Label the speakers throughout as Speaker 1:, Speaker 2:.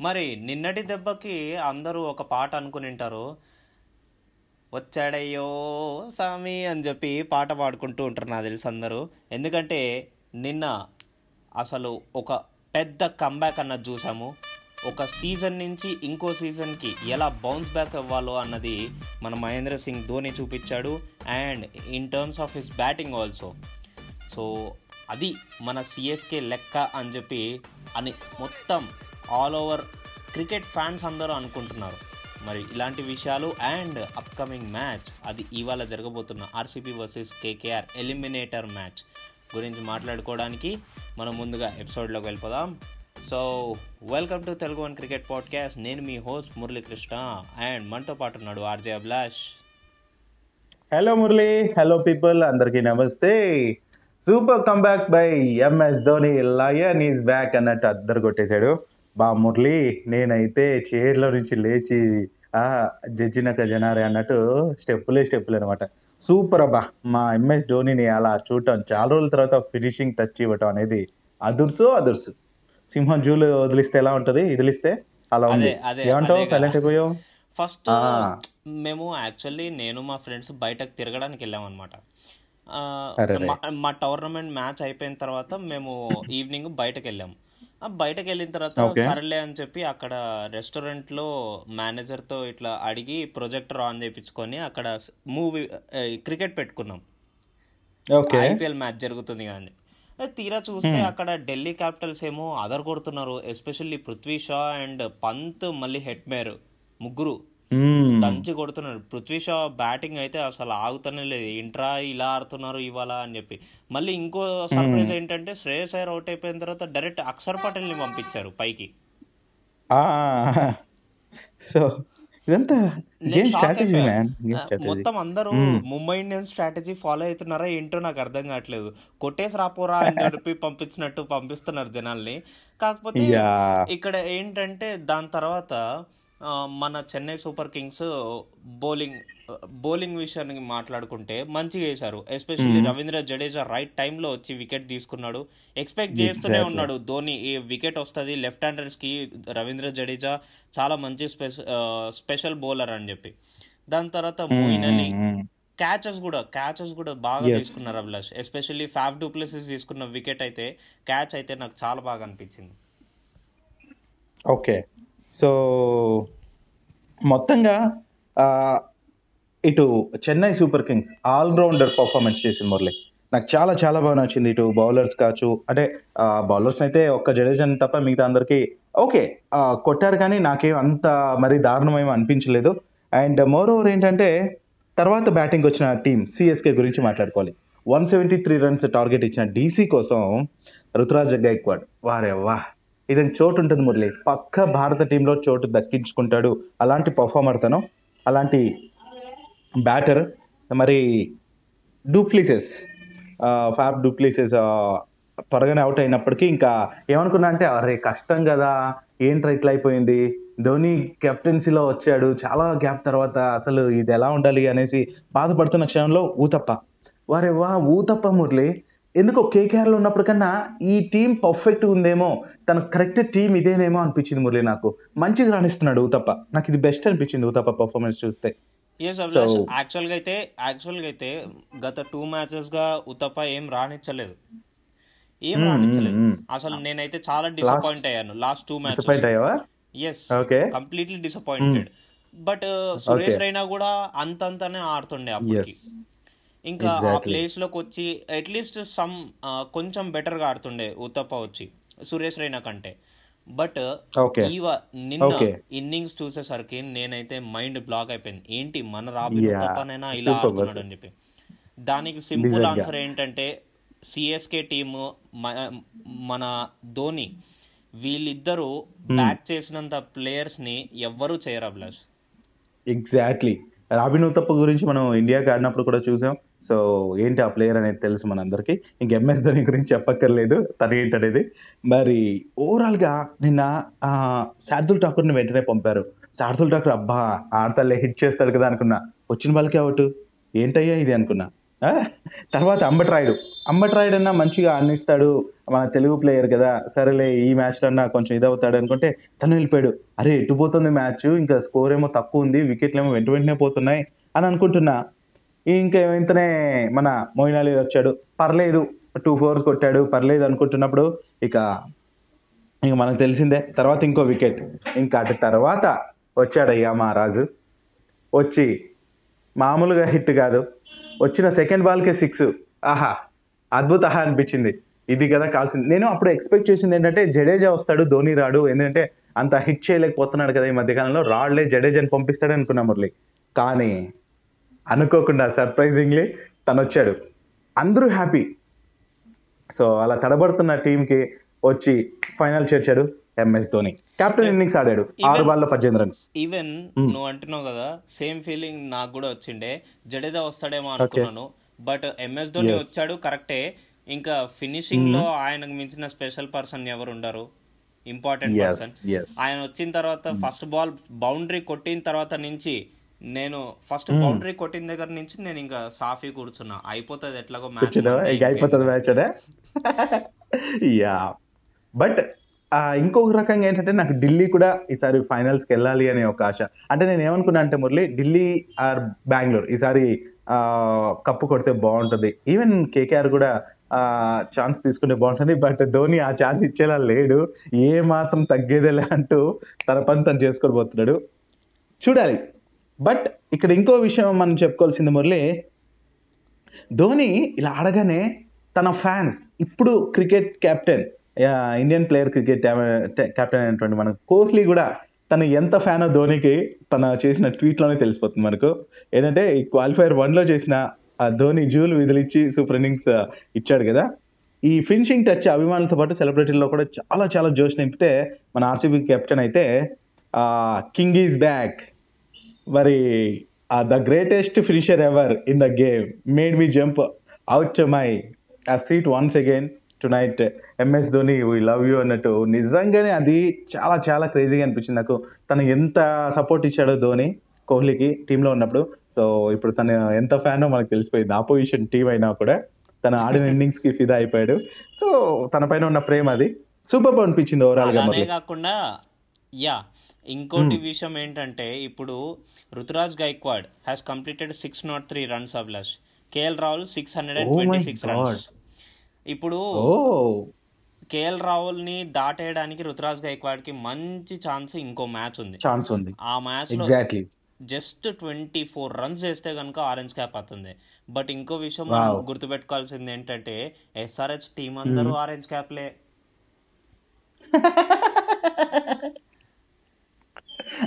Speaker 1: మరి నిన్నటి దెబ్బకి అందరూ ఒక పాట అనుకుని వచ్చాడయ్యో సామి అని చెప్పి పాట పాడుకుంటూ ఉంటారు నాకు తెలుసు అందరూ. ఎందుకంటే నిన్న అసలు ఒక పెద్ద కంబ్యాక్ అన్నది చూసాము. ఒక సీజన్ నుంచి ఇంకో సీజన్కి ఎలా బౌన్స్ బ్యాక్ అవ్వాలో అన్నది మన మహేంద్ర సింగ్ ధోని చూపించాడు. And in terms of his batting also so అది మన సిఎస్కే లెక్క అని చెప్పి అని మొత్తం ఆల్ ఓవర్ క్రికెట్ ఫ్యాన్స్ అందరూ అనుకుంటున్నారు. మరి ఇలాంటి విషయాలు అండ్ అప్కమింగ్ మ్యాచ్ అది ఇవాళ జరగబోతున్న RCB versus KKR eliminator match గురించి మాట్లాడుకోవడానికి మనం ముందుగా ఎపిసోడ్లోకి వెళ్ళిపోదాం. So welcome to Telugu one cricket podcast నేను మీ హోస్ట్ మురళీకృష్ణ అండ్ మనతో పాటు ఉన్నాడు RJ Abhilash
Speaker 2: hello Murali. Hello people అందరికీ నమస్తే. Super comeback by MS Dhoni lion is back అన్నట్టు అద్దరు కొట్టేశాడు. బా మురళి నేనైతే చైర్లో నుంచి లేచి ఆ జడ్జినక జనారే అన్నట్టు స్టెప్పులే స్టెప్పులు అనమాట సూపర్ అబ్బా మా ఎంఎస్ ధోనిని అలా చూడటం చాలా రోజుల తర్వాత ఫినిషింగ్ టచ్ ఇవ్వటం అనేది అదుర్సు అదుర్సు. సింహం జూలు వదిలిస్తే ఎలా ఉంటది? వదిలిస్తే అలా ఉంది. ఏమంటావు? సైలెంట్ అయిపోయావు
Speaker 1: ఫస్ట్. మేము యాక్చువల్లీ నేను మా ఫ్రెండ్స్ బయటకు తిరగడానికి వెళ్ళామన్నమాట. మా- టోర్నమెంట్ మ్యాచ్ అయిపోయిన తర్వాత మేము ఈవినింగ్ బయటకు వెళ్ళాము బయటకు వెళ్ళిన తర్వాత. సరేలే అని చెప్పి అక్కడ రెస్టారెంట్లో మేనేజర్తో ఇట్లా అడిగి ప్రొజెక్టర్ ఆన్ చేయించుకొని అక్కడ మూవీ క్రికెట్ పెట్టుకున్నాం.
Speaker 2: ఓకే.
Speaker 1: ఐపీఎల్ మ్యాచ్ జరుగుతుంది కానీ. తీరా చూస్తే అక్కడ ఢిల్లీ క్యాపిటల్స్ ఏమో అదర్ కొడుతున్నారు ఎస్పెషల్లీ పృథ్వీ షా అండ్ పంత్ మళ్ళీ హెట్మేర్ ముగ్గురు. దంచి కొడుతున్నారు. పృథ్వీ షా బ్యాటింగ్ అయితే అసలు ఆగుతూనే లేదు. ఇంట్రా ఇలా ఆడుతున్నారు ఇవాళ అని చెప్పి. మళ్ళీ ఇంకో సర్ప్రైజ్ ఏంటంటే శ్రేయస్ అయ్యర్ అవుట్ అయిపోయిన తర్వాత డైరెక్ట్ అక్షర్ పటేల్ని పంపించారు పైకి.
Speaker 2: సో ఇదంతా
Speaker 1: మొత్తం అందరూ ముంబై ఇండియన్స్ స్ట్రాటజీ ఫాలో అవుతున్నారా ఏంటో నాకు అర్థం కావట్లేదు. కొట్టేసి రాపోరా అని చెప్పి పంపించినట్టు పంపిస్తున్నారు జనాల్ని. కాకపోతే ఇక్కడ ఏంటంటే దాని తర్వాత మన Chennai super kings bowling bowling విషయానికి మాట్లాడుకుంటే మంచిగా వేశారు ఎస్పెషల్లీ రవీంద్ర జడేజా రైట్ టైంలో వచ్చి వికెట్ తీసుకున్నాడు. ఎక్స్పెక్ట్ చేస్తూనే. ఉన్నాడు. ధోని ఈ వికెట్ వస్తుంది లెఫ్ట్ హ్యాండర్స్కి రవీంద్ర జడేజా చాలా మంచి స్పెషల్ బౌలర్ అని చెప్పి. దాని తర్వాత మోయిన్ అలీ క్యాచెస్ కూడా క్యాచెస్ కూడా బాగా. తీసుకున్నారు Abhilash. Especially Faf du Plessis తీసుకున్న వికెట్ అయితే క్యాచ్ అయితే నాకు చాలా బాగా అనిపించింది.
Speaker 2: ఓకే సో మొత్తంగా ఇటు Chennai super kings all-rounder performance చేసింది మురళి. నాకు చాలా చాలా బాగా నచ్చింది ఇటు బౌలర్స్ కావచ్చు అంటే బౌలర్స్ అయితే ఒక్క జడేజాని తప్ప మిగతా అందరికీ ఓకే కొట్టారు కానీ నాకేం అంత మరి దారుణమేమో అనిపించలేదు. అండ్ మోర్ ఓవర్ ఏంటంటే తర్వాత బ్యాటింగ్ వచ్చిన టీం సిఎస్కే గురించి మాట్లాడుకోవాలి. One seventy three runs target ఇచ్చిన డీసీ కోసం రుతురాజ్ గైక్వాడ్ వారే వా ఇదని చోటు ఉంటుంది మురళి. పక్క భారత టీంలో చోటు దక్కించుకుంటాడు. అలాంటి పర్ఫార్మర్ తను. అలాంటి బ్యాటర్ మరి డూప్లీసెస్ ఫ్యాబ్ డూప్లీసెస్ త్వరగానే అవుట్ అయినప్పటికీ ఇంకా ఏమనుకున్నా అంటే అరే కష్టం కదా. ఏంట్రా ఇట్లా అయిపోయింది? ధోని కెప్టెన్సీలో వచ్చాడు. చాలా గ్యాప్ తర్వాత అసలు ఇది ఎలా ఉండాలి? అనేసి బాధపడుతున్న క్షణంలో ఊతప్ప. వారే వా ఊతప్ప మురళి. ఎందుకో కేకేఆర్లో ఉన్నప్పుడు కన్నా ఈ టీం పర్ఫెక్ట్ ఉందేమో తన కరెక్ట్ టీం ఇదేనేమో అనిపించింది మురళి నాకు. మంచిగా రాణిస్తున్నాడు ఊతప్ప. నాకు ఇది బెస్ట్ అనిపించింది ఊతప్ప పర్ఫార్మెన్స్ చూస్తే.
Speaker 1: ఎస్ అభిలాష్ యాక్చువల్గా అయితే యాక్చువల్గా అయితే గత టూ మ్యాచెస్గా ఉతప్ప ఏం రాణించలేదు. ఏం
Speaker 2: మ్మ్,
Speaker 1: రాణించలేదు.
Speaker 2: మ్మ్, మ్మ్.
Speaker 1: అసలు నేనైతే చాలా డిసప్పాయింట్ అయ్యాను. లాస్ట్ టూ మ్యాచెస్
Speaker 2: అయ్యావా?
Speaker 1: Yes
Speaker 2: okay
Speaker 1: completely disappointed but Suresh. Raina కూడా అంతంతనే ఆడుతుండే అప్పటికి. ఇంకా ఆ. ప్లేస్లోకి వచ్చి అట్లీస్ట్ సమ్ కొంచెం బెటర్గా ఆడుతుండే ఉతప్ప వచ్చి సురేష్ రైనా కంటే. బట్ ఇవ నిన్న. ఇన్నింగ్స్ చూసేసరికి నేనైతే మైండ్ బ్లాక్ అయిపోయింది. ఏంటి మన రాబిన్
Speaker 2: Yeah.
Speaker 1: ఉతప్పనైనా ఇలా ఆడుతున్నాడు అని చెప్పి. దానికి సింపుల్. ఆన్సర్ ఏంటంటే సిఎస్కే టీము మన ధోని వీళ్ళిద్దరూ బ్యాక్ చేసినంత ప్లేయర్స్ని ఎవ్వరూ చేయరు అభిలాష్.
Speaker 2: ఎగ్జాక్ట్లీ రాబిన్ ఉతప్ప గురించి మనం ఇండియాకి ఆడినప్పుడు కూడా చూసాం. సో ఏంటి ఆ ప్లేయర్ అనేది తెలుసు మనందరికీ. ఇంక ఎంఎస్ ధోని గురించి చెప్పక్కర్లేదు. తను ఏంటనేది. మరి ఓవరాల్గా నిన్న శార్దుల్ ఠాకూర్ని వెంటనే పంపారు. శార్దుల్ ఠాకూర్ అబ్బా ఆడతల్లే హిట్ చేస్తాడు కదా అనుకున్నా. వచ్చిన వాళ్ళకి అవుట్ ఏంటయ్యా ఇది అనుకున్నా. తర్వాత అంబట్రాయుడు అంబట్రాయుడు అన్నా మంచిగా అందిస్తాడు మన తెలుగు ప్లేయర్ కదా. సరేలే ఈ మ్యాచ్లో అన్నా కొంచెం ఇదవుతాడు అనుకుంటే తను వెళ్ళిపోయాడు. అరే ఎటు పోతుంది మ్యాచ్ ఇంకా స్కోర్ ఏమో తక్కువ ఉంది. వికెట్లు ఏమో వెంట వెంటనే పోతున్నాయి అని అనుకుంటున్నా. ఇంకా ఇంతనే మన మోయిన్ అలీ వచ్చాడు. పర్లేదు టూ ఫోర్స్ కొట్టాడు. పర్లేదు అనుకుంటున్నప్పుడు ఇక ఇంక మనకు తెలిసిందే. తర్వాత ఇంకో వికెట్. ఇంకా అటు తర్వాత వచ్చాడయ్యా మా రాజు వచ్చి మామూలుగా హిట్ కాదు. వచ్చిన సెకండ్ బాల్కే సిక్స్. ఆహా అద్భుత అనిపించింది. ఇది కదా కావాల్సింది నేను అప్పుడు ఎక్స్పెక్ట్ చేసింది ఏంటంటే జడేజా వస్తాడు ధోని రాడు. ఎందుకంటే అంత హిట్ చేయలేకపోతున్నాడు కదా ఈ మధ్యకాలంలో. రాడ్లే జడేజాని పంపిస్తాడు అనుకున్నా మురళి. కానీ అనుకోకుండా సర్ప్రైజింగ్లీ తను వచ్చాడు అందరూ హ్యాపీ సో అలా తడబడుతున్న టీంకి వచ్చి ఫైనల్ చేర్చాడు ఎంఎస్ ధోని. కెప్టెన్ ఇన్నింగ్స్ ఆడాడు. ఆరు బాల్లో పద్దెనిమిది రన్స్
Speaker 1: ఈవెన్ నువ్వు అంటున్నావు కదా సేమ్ ఫీలింగ్ నాకు కూడా వచ్చిండే జడేజా వస్తాడేమో అనుకున్నాను. బట్ ఎంఎస్ ధోని వచ్చాడు కరెక్టే ఇంకా ఫినిషింగ్లో ఆయనకు మించిన స్పెషల్ పర్సన్ ఎవరు ఉండరు. ఇంపార్టెంట్ పర్సన్ ఆయన వచ్చిన తర్వాత ఫస్ట్ బాల్ బౌండరీ కొట్టిన తర్వాత నుంచి నేను ఫస్ట్ బౌండరీ కొట్టిన దగ్గర నుంచి నేను ఇంకా సాఫీ కూర్చున్నా. అయిపోతుంది ఎట్లాగో మ్యాచ్
Speaker 2: అయిపోతుంది మ్యాచ్ యా బట్ ఇంకొక రకంగా ఏంటంటే నాకు ఢిల్లీ కూడా ఈసారి ఫైనల్స్కి వెళ్ళాలి అనే ఒక ఆశ. అంటే నేను ఏమనుకున్నా అంటే మురళి ఢిల్లీ ఆర్ బెంగళూరు? ఈసారి ఆ, కప్పు కొడితే బాగుంటుంది. ఈవెన్ కేకేఆర్ కూడా ఛాన్స్ తీసుకుంటే బాగుంటుంది. బట్ ధోని ఆ ఛాన్స్ ఇచ్చేలా లేడు. ఏ మాత్రం తగ్గేదేలే అంటూ తన పని తను చేసుకొని పోతున్నాడు. చూడాలి. బట్ ఇక్కడ ఇంకో విషయం మనం చెప్పుకోవాల్సింది మురళి ధోని ఇలా ఆడగానే తన ఫ్యాన్స్ ఇప్పుడు cricket captain Indian player cricket captain అయినటువంటి మన కోహ్లీ కూడా తను ఎంత ఫ్యాన్ ధోనికి తన చేసిన ట్వీట్లోనే తెలిసిపోతుంది మనకు. ఏంటంటే ఈ క్వాలిఫైర్ వన్లో చేసిన ఆ ధోని జూలు విధులిచ్చి సూపర్ ఇన్నింగ్స్ ఇచ్చాడు కదా. ఈ ఫినిషింగ్ టచ్ అభిమానులతో పాటు సెలబ్రిటీల్లో కూడా చాలా చాలా జోష్ నింపితే మన ఆర్సీబీ కెప్టెన్ అయితే కింగ్ ఈజ్ బ్యాక్. మరి the greatest finisher ever in the game made me jump out my uh seat once again tonight MS Dhoni we love you అన్నట్టు. నిజంగానే అది చాలా చాలా క్రేజీగా అనిపించింది నాకు. తను ఎంత సపోర్ట్ ఇచ్చాడో ధోని కోహ్లీకి టీంలో ఉన్నప్పుడు. సో ఇప్పుడు తను ఎంత ఫ్యానో మనకు తెలిసిపోయింది. ఆపోజిషన్ టీం అయినా కూడా తన ఆడిన innings కి ఫిదా అయిపోయాడు. సో తన పైన ఉన్న ప్రేమ అది. సూపర్ అనిపించింది ఓవరాల్గా
Speaker 1: అలానే
Speaker 2: మరి.
Speaker 1: కాకుండా యా ఇంకోటి విషయం ఏంటంటే ఇప్పుడు Ruturaj Gaikwad has completed six nought three runs Abhilash KL Rahul six hundred and twenty six. Runs ఇప్పుడు కేఎల్ రాహుల్ని దాటేయడానికి రుతురాజ్ గైక్వాడ్కి మంచి ఛాన్స్ ఇంకో మ్యాచ్ ఉంది.
Speaker 2: ఛాన్స్ ఉంది.
Speaker 1: ఆ match
Speaker 2: exactly
Speaker 1: just twenty four runs చేస్తే కనుక ఆరెంజ్ క్యాప్ అవుతుంది బట్ ఇంకో విషయం గుర్తుపెట్టుకోవాల్సింది ఏంటంటే ఎస్ఆర్హెచ్ టీం అందరూ ఆరెంజ్ క్యాప్లే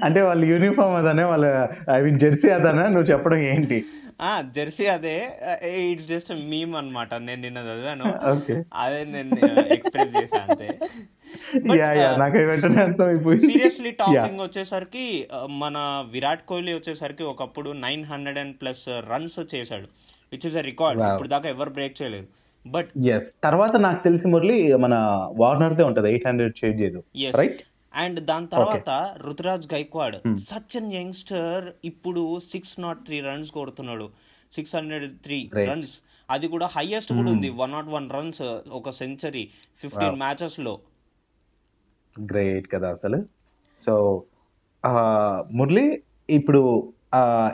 Speaker 2: అంటే వాళ్ళ యూనిఫామ్ అదనే వాళ్ళ ఐ మీన్ జెర్సీ అదనా? నువ్వు చెప్పడం ఏంటి?
Speaker 1: ఆ జెర్సీ అదే. ఇట్స్ జస్ట్ మీమ్ అన్నమాట. నేను నిన్న చదివాను. అదే నేను ఎక్స్ప్రెస్ చేశా అంతే. సీరియస్లీ టాకింగ్ వచ్చేసరికి మన విరాట్ కోహ్లీ వచ్చేసరికి ఒకప్పుడు nine hundred and plus runs చేశాడు. Which is a record. ఇప్పుడు దాకా ఎవరు బ్రేక్ చేయలేదు. బట్
Speaker 2: ఎస్ తర్వాత నాకు తెలిసి మురళి మన వార్నర్దే ఉంటది. ఎయిట్ హండ్రెడ్ చేంజ్ చేయదు రైట్
Speaker 1: అండ్ దాని తర్వాత Ruturaj Gaikwad. Such an youngster ఇప్పుడు సిక్స్ నాట్ త్రీ రన్స్ కొడుతున్నాడు. Six hundred three. రన్స్. అది కూడా హైయెస్ట్ కూడా ఉంది. వన్ నాట్ వన్ రన్స్ ఒక సెంచరీ ఫిఫ్టీన్ మ్యాచెస్లో
Speaker 2: గ్రేట్ కదా అసలు. సో మురళి ఇప్పుడు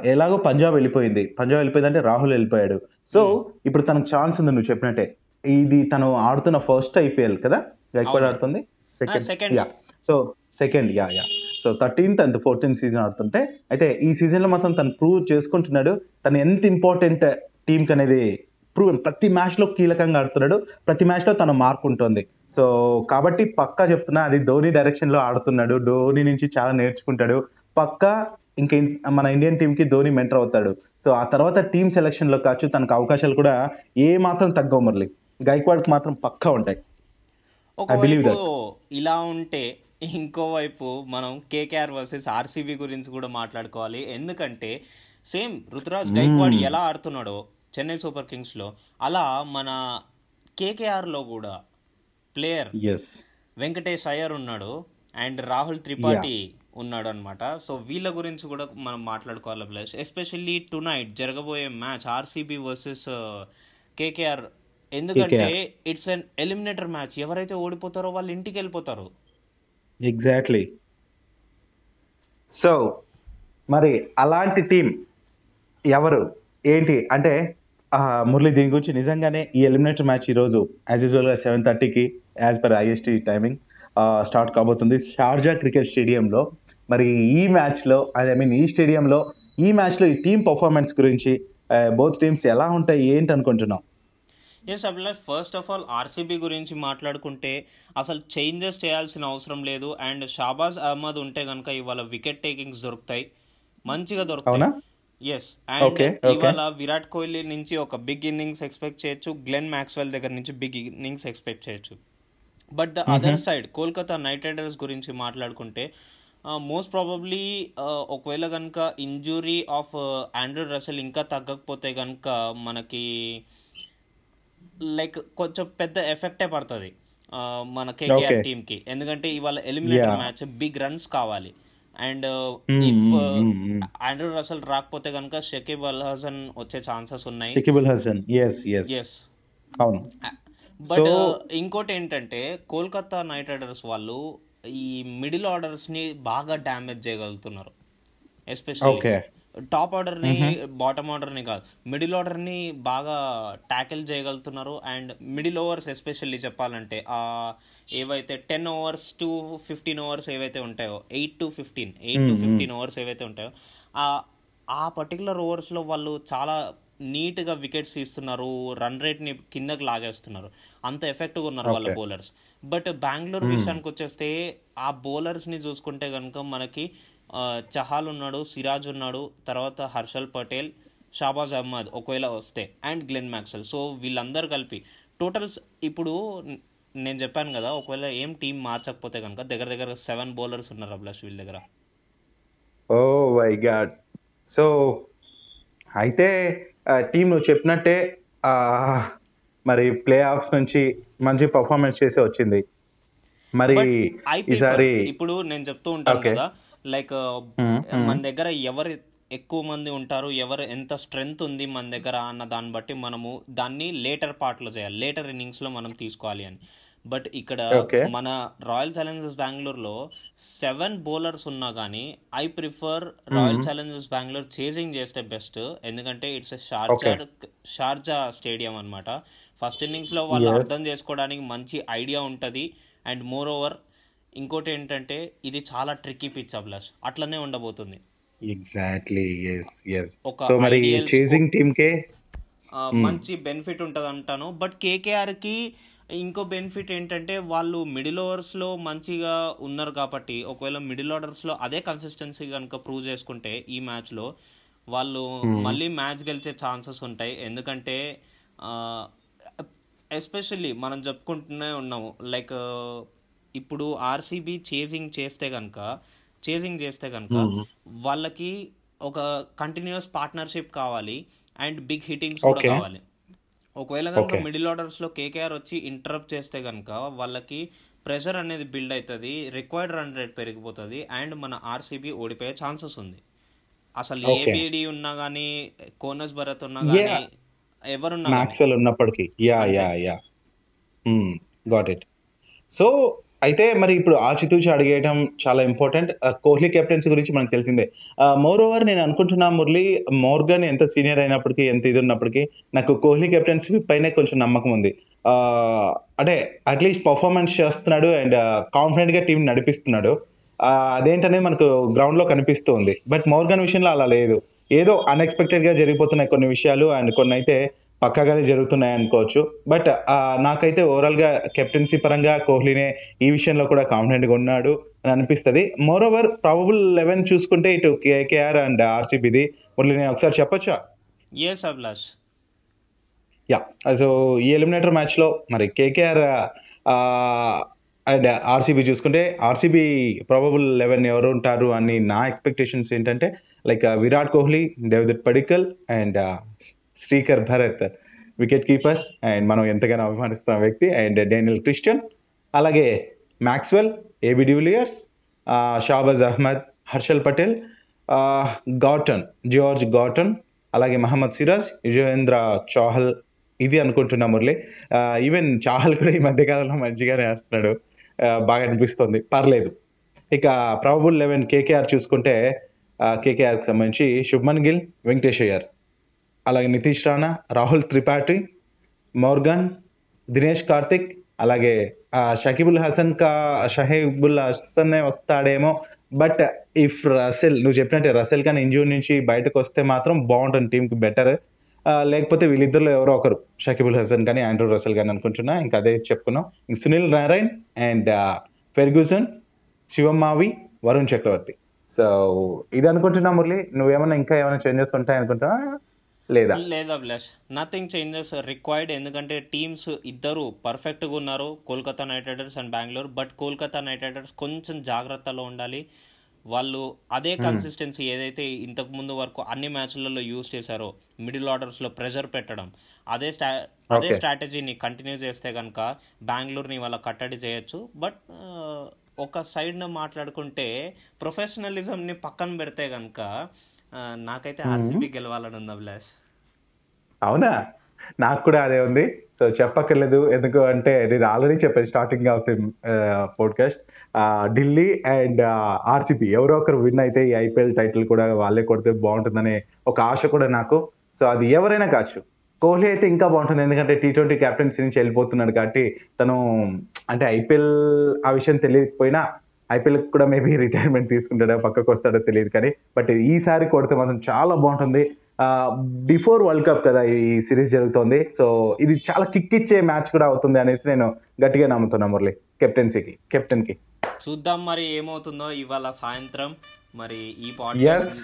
Speaker 2: ఎలాగో పంజాబ్ వెళ్ళిపోయింది. పంజాబ్ వెళ్ళిపోయిందంటే రాహుల్ వెళ్ళిపోయాడు. సో ఇప్పుడు తనకు ఛాన్స్ ఉంది నువ్వు చెప్పినట్టే. ఇది తను ఆడుతున్న ఫస్ట్ ఐపీఎల్ కదా? గైక్వాడ్. ఆడుతుంది. Second yeah so second yeah yeah. So thirteenth and fourteenth season ఆడుతుంటే అయితే ఈ సీజన్లో మాత్రం తను ప్రూవ్ చేసుకుంటున్నాడు. తను ఎంత ఇంపార్టెంట్ టీంకి అనేది ప్రూవ్ ప్రతి మ్యాచ్లో కీలకంగా ఆడుతున్నాడు. ప్రతి మ్యాచ్లో తన మార్క్ ఉంటుంది. సో కాబట్టి పక్కా చెప్తున్నా అది ధోని డైరెక్షన్లో ఆడుతున్నాడు. ధోని నుంచి చాలా నేర్చుకుంటాడు. పక్కా ఇంకా మన ఇండియన్ టీం కి ధోని మెంటర్ అవుతాడు. సో ఆ తర్వాత టీం సెలెక్షన్లో కావచ్చు తనకు అవకాశాలు కూడా ఏ మాత్రం తగ్గవు మురళి. గైక్వాడ్కి మాత్రం పక్కా ఉంటాయి.
Speaker 1: ఇలా ఉంటే ఇంకోవైపు మనం కేకేఆర్ వర్సెస్ ఆర్సీబీ గురించి కూడా మాట్లాడుకోవాలి. ఎందుకంటే సేమ్ రుతురాజ్ గైక్వాడ్ ఎలా ఆడుతున్నాడో చెన్నై సూపర్ కింగ్స్లో అలా మన కేకేఆర్లో కూడా ప్లేయర్ వెంకటేష్ అయ్యర్ ఉన్నాడు అండ్ రాహుల్ త్రిపాఠి ఉన్నాడు అనమాట సో వీళ్ళ గురించి కూడా మనం మాట్లాడుకోవాలి ప్లస్ ఎస్పెషల్లీ టునైట్ జరగబోయే మ్యాచ్ ఆర్సీబీ వర్సెస్ కేకేఆర్. ఎందుకంటే ఇట్స్ అన్ ఎలిమినేటర్ మ్యాచ్. ఎవరైతే ఓడిపోతారో వాళ్ళు ఇంటికి వెళ్ళిపోతారు.
Speaker 2: ఎగ్జాక్ట్లీ సో మరి అలాంటి టీం ఎవరు? ఏంటి? అంటే మురళి దీని గురించి నిజంగానే ఈ ఎలిమినేటర్ మ్యాచ్ ఈరోజు యాజ్ యూజువల్గా సెవెన్ థర్టీకి as per IST timing start కాబోతుంది. షార్జా క్రికెట్ స్టేడియంలో మరి ఈ మ్యాచ్లో ఐ మీన్ ఈ స్టేడియంలో ఈ మ్యాచ్లో ఈ టీం పర్ఫార్మెన్స్ గురించి బోత్ టీమ్స్ ఎలా ఉంటాయి ఏంటి అనుకుంటున్నాం
Speaker 1: yes Abhilash first of all RCB గురించి మాట్లాడుకుంటే అసలు చేంజెస్ చేయాల్సిన అవసరం లేదు. అండ్ షాబాజ్ అహ్మద్ ఉంటే కనుక ఇవాళ వికెట్ టేకింగ్స్ దొరుకుతాయి. మంచిగా దొరుకుతాయి. Yes and. ఇవాళ విరాట్ కోహ్లీ నుంచి ఒక బిగ్ ఇన్నింగ్స్ ఎక్స్పెక్ట్ చేయొచ్చు. గ్లెన్ మ్యాక్స్వెల్ దగ్గర నుంచి బిగ్ ఇన్నింగ్స్ ఎక్స్పెక్ట్ చేయొచ్చు. But the other side Kolkata knight riders గురించి మాట్లాడుకుంటే మోస్ట్ ప్రాబబ్లీ ఒకవేళ కనుక ఇంజురీ ఆఫ్ ఆండ్రూ రసెల్ ఇంకా తగ్గకపోతే కనుక మనకి లైక్ కొంచెం పెద్ద ఎఫెక్టే పడుతుంది మన కేకేఆర్. టీమ్కి ఎందుకంటే ఇవాళ ఎలిమినేటర్. మ్యాచ్ బిగ్ రన్స్ కావాలి అండ్ ఇఫ్. ఆండ్రూ రసల్ రాకపోతే కనుక షకీబ్ అల్ హసన్ వచ్చే ఛాన్సెస్ ఉన్నాయి
Speaker 2: హసన్ ఎస్ ఎస్
Speaker 1: ఎస్
Speaker 2: అవును
Speaker 1: బట్
Speaker 2: So-
Speaker 1: ఇంకోటి ఏంటంటే కోల్కతా నైట్ రైడర్స్ వాళ్ళు ఈ మిడిల్ ఆర్డర్స్ని బాగా డ్యామేజ్ చేయగలుగుతున్నారు ఎస్పెషల్లీ. టాప్ ఆర్డర్ని బాటమ్ ఆర్డర్ని కాదు. మిడిల్ ఆర్డర్ని బాగా ట్యాకిల్ చేయగలుగుతున్నారు. అండ్ మిడిల్ ఓవర్స్ ఎస్పెషల్లీ చెప్పాలంటే ఆ ఏవైతే ten overs to fifteen overs ఏవైతే ఉంటాయో eight to fifteen eight to fifteen overs ఏవైతే ఉంటాయో ఆ ఆ పర్టికులర్ ఓవర్స్లో వాళ్ళు చాలా నీట్గా వికెట్స్ తీస్తున్నారు రన్ రేట్ని కిందకి లాగేస్తున్నారు. అంత ఎఫెక్ట్గా ఉన్నారు వాళ్ళ. బౌలర్స్. బట్ బెంగళూరు విషయానికి వచ్చేస్తే ఆ బౌలర్స్ని చూసుకుంటే కనుక మనకి చహాల్ ఉన్నాడు సిరాజ్ ఉన్నాడు తర్వాత హర్షల్ పటేల్ షాబాజ్ అహ్మద్ ఒకవేళ వస్తే అండ్ గ్లెన్ మ్యాక్సెల్ సో వీళ్ళందరూ కలిపి టోటల్స్ ఇప్పుడు నేను చెప్పాను కదా ఒకవేళ ఏం టీం మార్చకపోతే కనుక దగ్గర దగ్గర సెవెన్ బౌలర్స్ ఉన్నారు అభిలాష్ వీళ్ళ దగ్గర.
Speaker 2: Oh my god. సో అయితే టీం నువ్వు చెప్పినట్టే మరి ప్లే ఆఫ్స్ నుంచి మంచి పర్ఫార్మెన్స్ చేసి వచ్చింది. మరి ఈసారి
Speaker 1: ఇప్పుడు నేను చెప్తూ ఉంటాను. కదా లైక్ మన దగ్గర ఎవరు ఎక్కువ మంది ఉంటారు ఎవరు ఎంత స్ట్రెంగ్త్ ఉంది మన దగ్గర అన్న దాన్ని బట్టి మనము దాన్ని లేటర్ పార్ట్లో చేయాలి. లేటర్ ఇన్నింగ్స్లో మనం తీసుకోవాలి అని. బట్ ఇక్కడ. మన రాయల్ ఛాలెంజర్స్ బెంగళూరులో సెవెన్ బౌలర్స్ ఉన్నా కానీ I prefer royal challengers Bengaluru chasing చేస్తే బెస్ట్ ఎందుకంటే ఇట్స్ షార్జా షార్జా స్టేడియం అన్నమాట. ఫస్ట్ ఇన్నింగ్స్లో వాళ్ళు. అర్థం చేసుకోవడానికి మంచి ఐడియా ఉంటది. అండ్ మోర్ ఓవర్ ఇంకోటి ఏంటంటే ఇది చాలా ట్రిక్కీ పిచ్ అభిలాష్ అట్లనే ఉండబోతుంది.
Speaker 2: ఎగ్జాక్ట్లీ ఎస్ ఎస్
Speaker 1: ఒక
Speaker 2: సో మరి
Speaker 1: ideal
Speaker 2: చేసింగ్ టీమ్ కే
Speaker 1: ఆ, మంచి బెనిఫిట్ ఉంటుంది అంటాను బట్ కేకేఆర్కి ఇంకో బెనిఫిట్ ఏంటంటే వాళ్ళు మిడిల్ ఓవర్స్లో మంచిగా ఉన్నారు కాబట్టి ఒకవేళ మిడిల్ ఓవర్స్లో అదే కన్సిస్టెన్సీ కనుక ప్రూవ్ చేసుకుంటే ఈ మ్యాచ్లో వాళ్ళు మళ్ళీ మ్యాచ్ గెలిచే ఛాన్సెస్ ఉంటాయి. ఎందుకంటే ఎస్పెషల్లీ మనం చెప్పుకుంటూనే ఉన్నాము. లైక్ ఇప్పుడు ఆర్సీబీ చేజింగ్ చేస్తే కనుక చేజింగ్ చేస్తే కనుక వాళ్ళకి ఒక కంటిన్యూస్ పార్ట్నర్షిప్ కావాలి అండ్ బిగ్ హిట్టింగ్స్ కూడా. కావాలి ఒకవేళ కనుక. మిడిల్ ఆర్డర్స్లో కేకేఆర్ వచ్చి ఇంటరప్ట్ చేస్తే కనుక వాళ్ళకి ప్రెషర్ అనేది బిల్డ్ అవుతుంది రిక్వైర్డ్ రన్ రేట్ పెరిగిపోతుంది అండ్ మన ఆర్సీబీ ఓడిపోయే ఛాన్సెస్ ఉంది అసలు. ఏబిడి ఉన్నా కానీ కోనస్ భరత్ ఉన్నా. కానీ ఎవరున్నా.
Speaker 2: మ్యాక్స్వెల్ ఉన్నప్పటికీ yeah. Yeah yeah got it so అయితే మరి ఇప్పుడు ఆచితూచి అడిగేయడం చాలా ఇంపార్టెంట్ కోహ్లీ కెప్టెన్సీ గురించి మనకు తెలిసిందే. మోర్ ఓవర్ నేను అనుకుంటున్నా మురళి మోర్గన్ ఎంత సీనియర్ అయినప్పటికీ ఎంత ఇది ఉన్నప్పటికీ నాకు కోహ్లీ కెప్టెన్సీ పైనే కొంచెం నమ్మకం ఉంది. అంటే అట్లీస్ట్ పర్ఫార్మెన్స్ చేస్తున్నాడు అండ్ కాన్ఫిడెంట్గా టీం నడిపిస్తున్నాడు. అదేంటనే అదేంటనేది మనకు గ్రౌండ్లో కనిపిస్తూ ఉంది. బట్ మోర్గన్ విషయంలో అలా లేదు. ఏదో అన్ఎక్స్పెక్టెడ్గా జరిగిపోతున్నాయి కొన్ని విషయాలు అండ్ కొన్ని అయితే పక్కాగానే జరుగుతున్నాయి అనుకోవచ్చు. బట్ నాకైతే ఓవరాల్గా కెప్టెన్సీ పరంగా కోహ్లీనే ఈ విషయంలో కూడా కాన్ఫిడెంట్గా ఉన్నాడు అని అనిపిస్తుంది. మోర్ ఓవర్ ప్రాబబుల్ లెవెన్ చూసుకుంటే ఇటు కేకేఆర్ అండ్ ఆర్సీబీది మురళి నేను ఒకసారి చెప్పొచ్చా?
Speaker 1: ఎస్ అభిలాష్
Speaker 2: యా సో ఈ ఎలిమినేటర్ మ్యాచ్లో మరి కేకేఆర్ అండ్ ఆర్సీబీ చూసుకుంటే ఆర్సీబీ ప్రాబబుల్ లెవెన్ ఎవరు ఉంటారు అని నా ఎక్స్పెక్టేషన్స్ ఏంటంటే like Virat Kohli Devdutt Padikkal and Srikar Bharat wicket keeper and మనం ఎంతగానో అభిమానిస్తున్న వ్యక్తి అండ్ డేనియల్ క్రిస్టియన్ అలాగే Maxwell AB de Villiers Shahbaz Ahmed Harshal Patel Garton George Garton అలాగే మహమ్మద్ సిరాజ్ యుజవేంద్ర చాహల్ ఇది అనుకుంటున్నా మురళి. ఈవెన్ చాహల్ కూడా ఈ మధ్యకాలంలో మంచిగానే వేస్తున్నాడు బాగా అనిపిస్తుంది. పర్లేదు. ఇక ప్రాబుల్ లెవెన్ కేకేఆర్ చూసుకుంటే కేకేఆర్కి సంబంధించి శుభ్మన్ గిల్ వెంకటేష్ అలాగే నితీష్ రాణా రాహుల్ త్రిపాఠి మోర్గన్ దినేష్ కార్తిక్ అలాగే షకీబుల్ హసన్ కా షహీబుల్ హసన్నే వస్తాడేమో. బట్ ఇఫ్ రసెల్ నువ్వు చెప్పినట్టే రసెల్ కానీ ఇంజూర్ నుంచి బయటకు వస్తే మాత్రం బాగుంటుంది టీంకి బెటర్. లేకపోతే వీళ్ళిద్దరిలో ఎవరో ఒకరు షకీబుల్ హసన్ కానీ ఆండ్రూ రసెల్ కానీ అనుకుంటున్నా. ఇంకా అదే చెప్పుకున్నాం. ఇంక Sunil Narine and Ferguson Shivam Mavi Varun Chakravarthy. So ఇది అనుకుంటున్నా మురళి. నువ్వేమన్నా ఇంకా ఏమైనా చేంజెస్ ఉంటాయి అనుకుంటున్నా లేదా?
Speaker 1: లేదా అభిలాష్? నథింగ్ చేంజెస్ రిక్వైర్డ్ ఎందుకంటే టీమ్స్ ఇద్దరు పర్ఫెక్ట్గా ఉన్నారు. Kolkata knight riders and Bengaluru. But Kolkata knight riders కొంచెం జాగ్రత్తలో ఉండాలి. వాళ్ళు అదే కన్సిస్టెన్సీ ఏదైతే ఇంతకు ముందు వరకు అన్ని మ్యాచ్లలో యూజ్ చేశారో మిడిల్ ఆర్డర్స్లో ప్రెషర్ పెట్టడం అదే స్టా అదే. స్ట్రాటజీని కంటిన్యూ చేస్తే కనుక బెంగళూరుని వాళ్ళ కట్టడి చేయొచ్చు. బట్ ఒక సైడ్న మాట్లాడుకుంటే ప్రొఫెషనలిజంని పక్కన పెడితే కనుక నాకైతే ఆర్సీబీ గెలవాలని ఉంది అభిలాష్.
Speaker 2: అవునా? నాకు కూడా అదే ఉంది. సో చెప్పక్కర్లేదు. ఎందుకు అంటే నేను ఆల్రెడీ చెప్పాను starting of the podcast Delhi and RCB ఎవరో ఒకరు విన్ అయితే ఈ ఐపీఎల్ టైటిల్ కూడా వాళ్ళే కొడితే బాగుంటుందనే ఒక ఆశ కూడా నాకు. సో అది ఎవరైనా కావచ్చు. కోహ్లీ అయితే ఇంకా బాగుంటుంది. ఎందుకంటే టీ ట్వంటీ క్యాప్టెన్సీ నుంచి వెళ్ళిపోతున్నాడు కాబట్టి తను అంటే ఐపీఎల్ ఆ విషయం తెలియకపోయినా ఐపీఎల్ కూడా మేబీ రిటైర్మెంట్ తీసుకుంటాడో పక్కకు వస్తాడో తెలియదు కానీ బట్ ఈసారి కొడితే మాత్రం చాలా బాగుంటుంది. బిఫోర్ వరల్డ్ కప్ కదా ఈ సిరీస్ జరుగుతోంది. సో ఇది చాలా కిక్ ఇచ్చే మ్యాచ్ కూడా అవుతుంది అనేసి నేను గట్టిగా నమ్ముతున్నా మురళి. కెప్టెన్సీకి కెప్టెన్కి
Speaker 1: చూద్దాం మరి ఏమవుతుందో ఇవాళ సాయంత్రం. మరి ఈ పాడ్కాస్ట్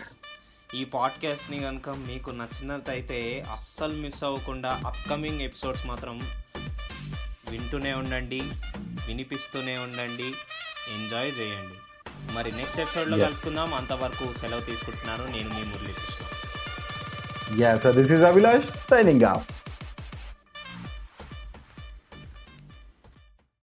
Speaker 1: ఈ పాడ్కాస్ట్ని కనుక మీకు నచ్చినట్లయితే అస్సలు మిస్ అవ్వకుండా అప్కమింగ్ ఎపిసోడ్స్ మాత్రం వింటూనే ఉండండి వినిపిస్తూనే ఉండండి. ఎంజాయ్ చేయండి. మరి నెక్స్ట్ ఎపిసోడ్లో. కలుసుకుందాం. అంతవరకు సెలవు తీసుకుంటున్నాను. నేను మీ Murali Krishna
Speaker 2: yeah so this is Abhilash signing off